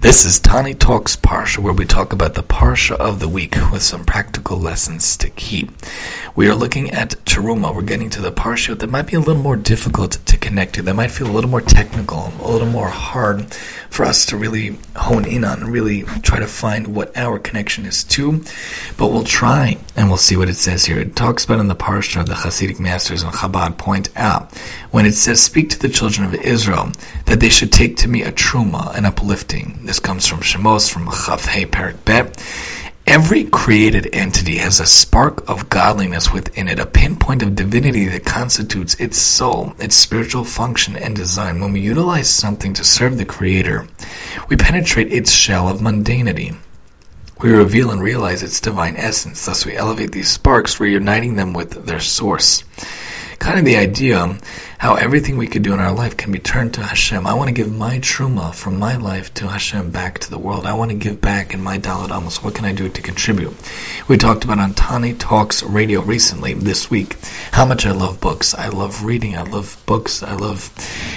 This is Tani Talks Parsha, where we talk about the Parsha of the week with some practical lessons to keep. We are looking at Teruma. We're getting to the Parsha that might be a little more difficult to connect to, that might feel a little more technical, a little more hard for us to really hone in on, and really try to find what our connection is to. But we'll try and we'll see what it says here. It talks about in the Parsha, of the Hasidic masters and Chabad point out, when it says, Speak to the children of Israel, that they should take to me a Truma, an uplifting this comes from Shemos, from Chaf Hey Perek Bet. Every created entity has a spark of godliness within it, a pinpoint of divinity that constitutes its soul, its spiritual function and design. When we utilize something to serve the Creator, we penetrate its shell of mundanity. We reveal and realize its divine essence, thus we elevate these sparks, reuniting them with their source kind of the idea um, how everything we could do in our life can be turned to Hashem. I want to give my truma from my life to Hashem back to the world. I want to give back in my Dalet Amos. What can I do to contribute? We talked about on Tani Talks Radio recently this week how much I love books. I love reading. I love books. I love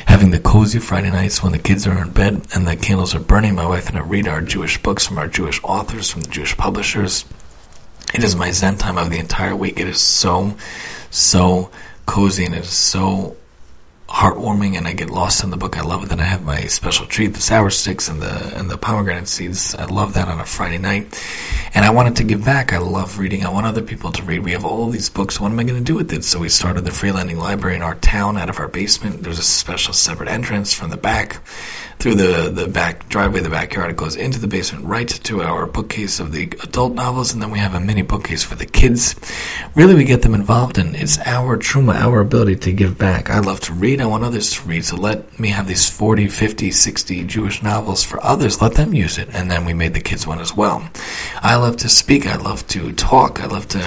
having the cozy Friday nights when the kids are in bed and the candles are burning. My wife and I read our Jewish books from our Jewish authors, from the Jewish publishers. It is my Zen time of the entire week. It is so, so cozy and it is so heartwarming and I get lost in the book. I love it that I have my special treat, the sour sticks and the and the pomegranate seeds. I love that on a Friday night. And I wanted to give back. I love reading. I want other people to read. We have all these books. What am I going to do with it? So we started the freelanding library in our town out of our basement. There's a special separate entrance from the back through the, the back driveway, the backyard. It goes into the basement, right to our bookcase of the adult novels, and then we have a mini bookcase for the kids. Really, we get them involved, and it's our truma, our ability to give back. I love to read. I want others to read. So let me have these 40, 50, 60 Jewish novels for others. Let them use it. And then we made the kids one as well. I love to speak. I love to talk. I love to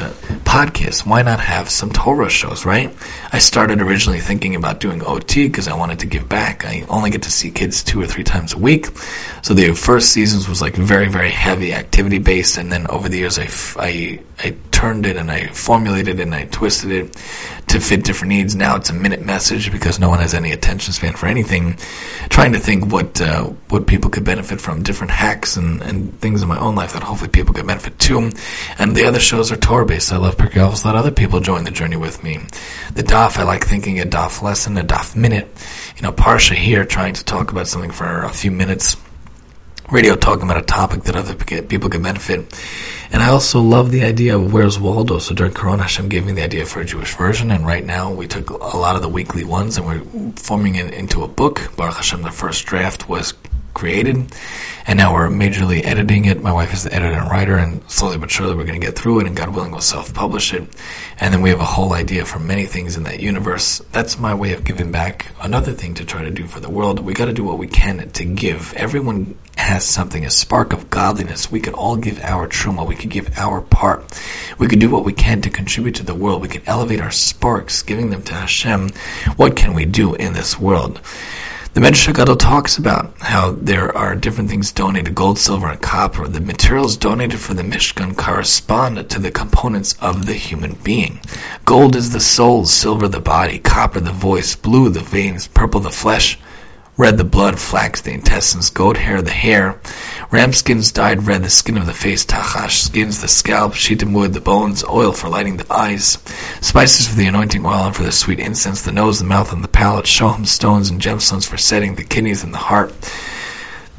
podcast. Why not have some Torah shows, right? I started originally thinking about doing OT because I wanted to give back. I only get to see kids two or three times a week. So the first seasons was like very, very heavy activity based. And then over the years, I, I, I turned it and I formulated it and I twisted it to fit different needs. Now it's a minute message because no one has any attention span for anything. Trying to think what uh, what people could benefit from, different hacks and, and things in my own life that hopefully people could benefit too. And the other shows are Torah based. I love Pirkei Avos. Let other people join the journey with me. The Daf, I like thinking a Daf lesson, a Daf minute. You know, Parsha here, trying to talk about something for a few minutes radio talking about a topic that other people can benefit. And I also love the idea of Where's Waldo? So during Corona, Hashem gave me the idea for a Jewish version, and right now we took a lot of the weekly ones and we're forming it into a book. Baruch Hashem, the first draft was created, and now we're majorly editing it. My wife is the editor and writer, and slowly but surely we're going to get through it, and God willing, we'll self-publish it. And then we have a whole idea for many things in that universe. That's my way of giving back. Another thing to try to do for the world. We got to do what we can to give. Everyone has something, a spark of godliness. We could all give our truma. We could give our part. We could do what we can to contribute to the world. We could elevate our sparks, giving them to Hashem. What can we do in this world? The Medrash Gadol talks about how there are different things donated, gold, silver, and copper. The materials donated for the Mishkan correspond to the components of the human being. Gold is the soul, silver the body, copper the voice, blue the veins, purple the flesh, red the blood, flax the intestines, goat hair the hair, ram skins dyed red the skin of the face, tachash skins the scalp, shittim wood the bones, oil for lighting the eyes, spices for the anointing oil and for the sweet incense, the nose, the mouth, and the palate, shoham stones and gemstones for setting the kidneys and the heart,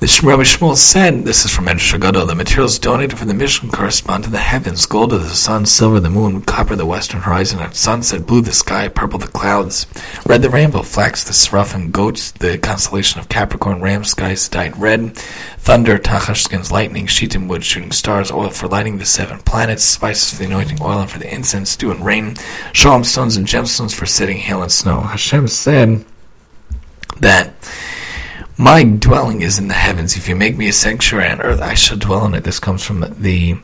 Rabbi Shmuel said, this is from Medrash the materials donated for the Mishkan correspond to the heavens, gold of the sun, silver the moon, copper the western horizon, and sunset, blue the sky, purple the clouds, red the rainbow, flax the seraphim, goats the constellation of Capricorn, ram skies dyed red, thunder, tachash skins, lightning, shittim wood, shooting stars, oil for lighting the seven planets, spices for the anointing oil and for the incense, dew and rain, shoham stones and gemstones for setting hail and snow. Hashem said that my dwelling is in the heavens. If you make me a sanctuary on earth, I shall dwell in it. This comes from the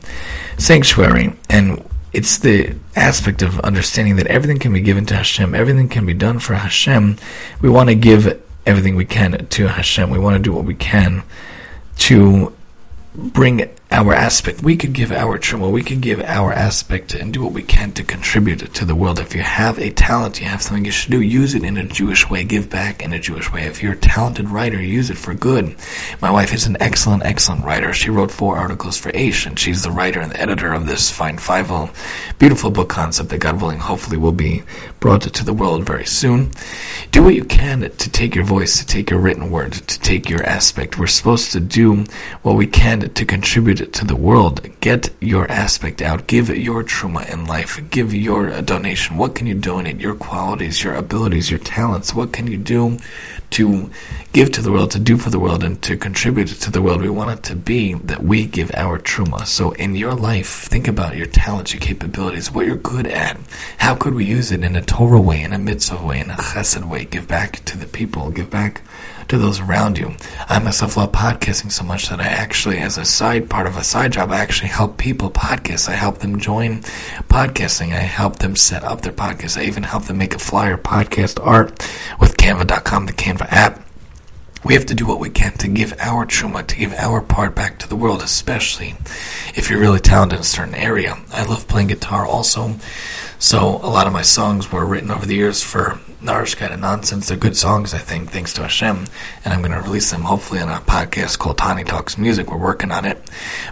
sanctuary. And it's the aspect of understanding that everything can be given to Hashem, everything can be done for Hashem. We want to give everything we can to Hashem. We want to do what we can to bring our aspect. We could give our truma, we could give our aspect and do what we can to contribute to the world. If you have a talent, you have something you should do, use it in a Jewish way, give back in a Jewish way. If you're a talented writer, use it for good. My wife is an excellent, excellent writer. She wrote four articles for Aish, and she's the writer and the editor of this fine five beautiful book concept that God willing, hopefully will be brought to the world very soon. Do what you can to take your voice, to take your written word, to take your aspect. We're supposed to do what we can to contribute to the world. Get your aspect out. Give your truma in life. Give your uh, donation. What can you donate? Your qualities, your abilities, your talents. What can you do to give to the world, to do for the world, and to contribute to the world? We want it to be that we give our truma. So in your life, think about your talents, your capabilities, what you're good at. How could we use it in a Torah way, in a mitzvah way, in a chesed way? Give back to the people. Give back to those around you. I myself love podcasting so much that I actually, as a side part of a side job, I actually help people podcast. I help them join podcasting. I help them set up their podcast. I even help them make a flyer podcast art with Canva.com, the Canva app. We have to do what we can to give our truma, to give our part back to the world, especially if you're really talented in a certain area. I love playing guitar also, so a lot of my songs were written over the years for Narish kind of nonsense. They're good songs, I think, thanks to Hashem. And I'm going to release them hopefully on a podcast called Tani Talks Music. We're working on it.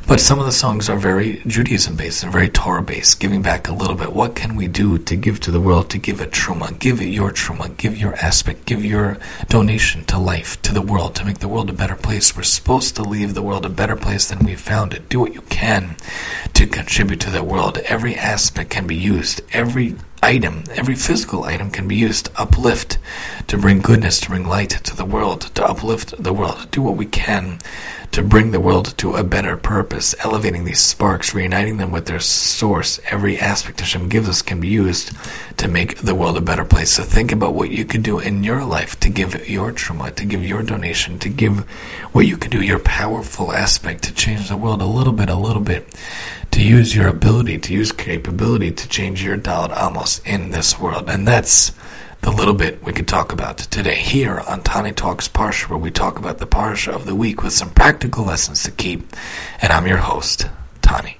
But some of the songs are very Judaism based and very Torah based, giving back a little bit. What can we do to give to the world, to give a truma? Give it your truma, give your aspect, give your donation to life, to the world, to make the world a better place. We're supposed to leave the world a better place than we found it. Do what you can to contribute to the world. Every aspect can be used. Every item, every physical item can be used to uplift, to bring goodness, to bring light to the world, to uplift the world, do what we can to bring the world to a better purpose, elevating these sparks, reuniting them with their source. Every aspect Hashem gives us can be used to make the world a better place. So think about what you could do in your life to give your truma, to give your donation, to give what you can do, your powerful aspect to change the world a little bit, a little bit to use your ability, to use capability to change your Dalet Amos in this world. And that's the little bit we could talk about today here on Tani Talks Parsha, where we talk about the Parsha of the week with some practical lessons to keep. And I'm your host, Tani.